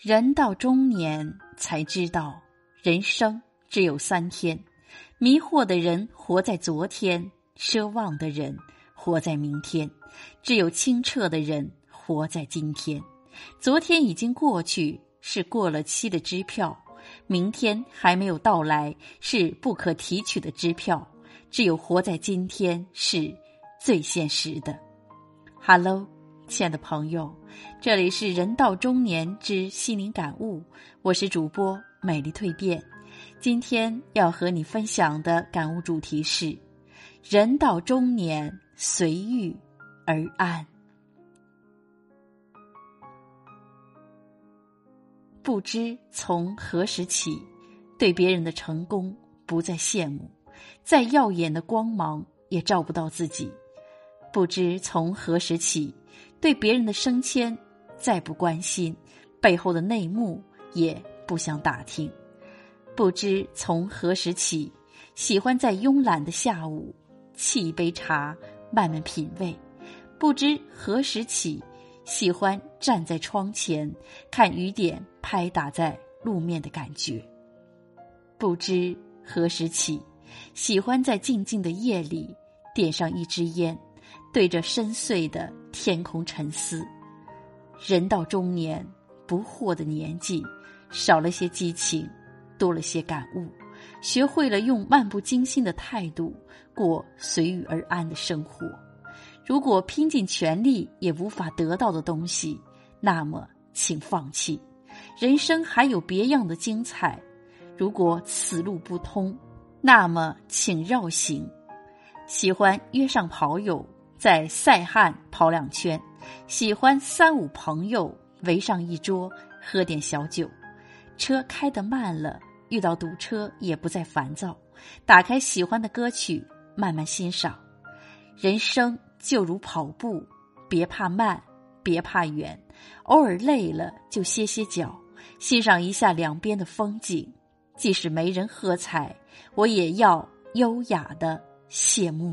人到中年才知道，人生只有三天。迷惑的人活在昨天，奢望的人活在明天。只有清澈的人活在今天。昨天已经过去，是过了期的支票；明天还没有到来，是不可提取的支票。只有活在今天，是最现实的。Hello，亲爱的朋友，这里是人到中年之心灵感悟，我是主播美丽蜕变。今天要和你分享的感悟主题是：人到中年，随遇而安。不知从何时起，对别人的成功不再羡慕，再耀眼的光芒也照不到自己；不知从何时起，对别人的升迁再不关心，背后的内幕也不想打听；不知从何时起，喜欢在慵懒的下午沏一杯茶，慢慢品味；不知何时起。喜欢站在窗前看雨点拍打在路面的感觉。不知何时起，喜欢在静静的夜里点上一支烟，对着深邃的天空沉思。人到中年，不惑的年纪，少了些激情，多了些感悟，学会了用漫不经心的态度过随遇而安的生活。如果拼尽全力也无法得到的东西，那么请放弃。人生还有别样的精彩。如果此路不通，那么请绕行。喜欢约上跑友在塞罕跑两圈，喜欢三五朋友围上一桌喝点小酒。车开得慢了，遇到堵车也不再烦躁。打开喜欢的歌曲，慢慢欣赏。人生。就如跑步，别怕慢，别怕远，偶尔累了就歇歇脚，欣赏一下两边的风景。即使没人喝彩，我也要优雅的谢幕。